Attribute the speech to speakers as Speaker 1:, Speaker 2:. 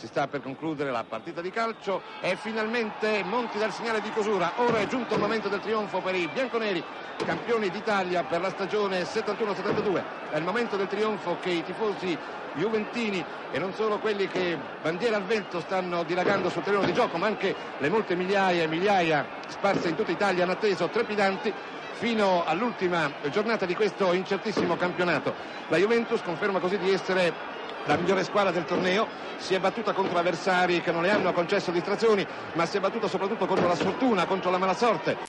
Speaker 1: si sta per concludere la partita di calcio e finalmente Monti dal segnale di chiusura. Ora è giunto il momento del trionfo per i bianconeri, campioni d'Italia per la stagione 71-72. È il momento del trionfo che i tifosi juventini e non solo quelli che bandiera al vento stanno dilagando sul terreno di gioco, ma anche le molte migliaia e migliaia sparse in tutta Italia hanno atteso trepidanti fino all'ultima giornata di questo incertissimo campionato. La Juventus conferma così di essere la migliore squadra del torneo, si è battuta contro avversari che non le hanno concesso distrazioni, ma si è battuta soprattutto contro la sfortuna, contro la mala sorte.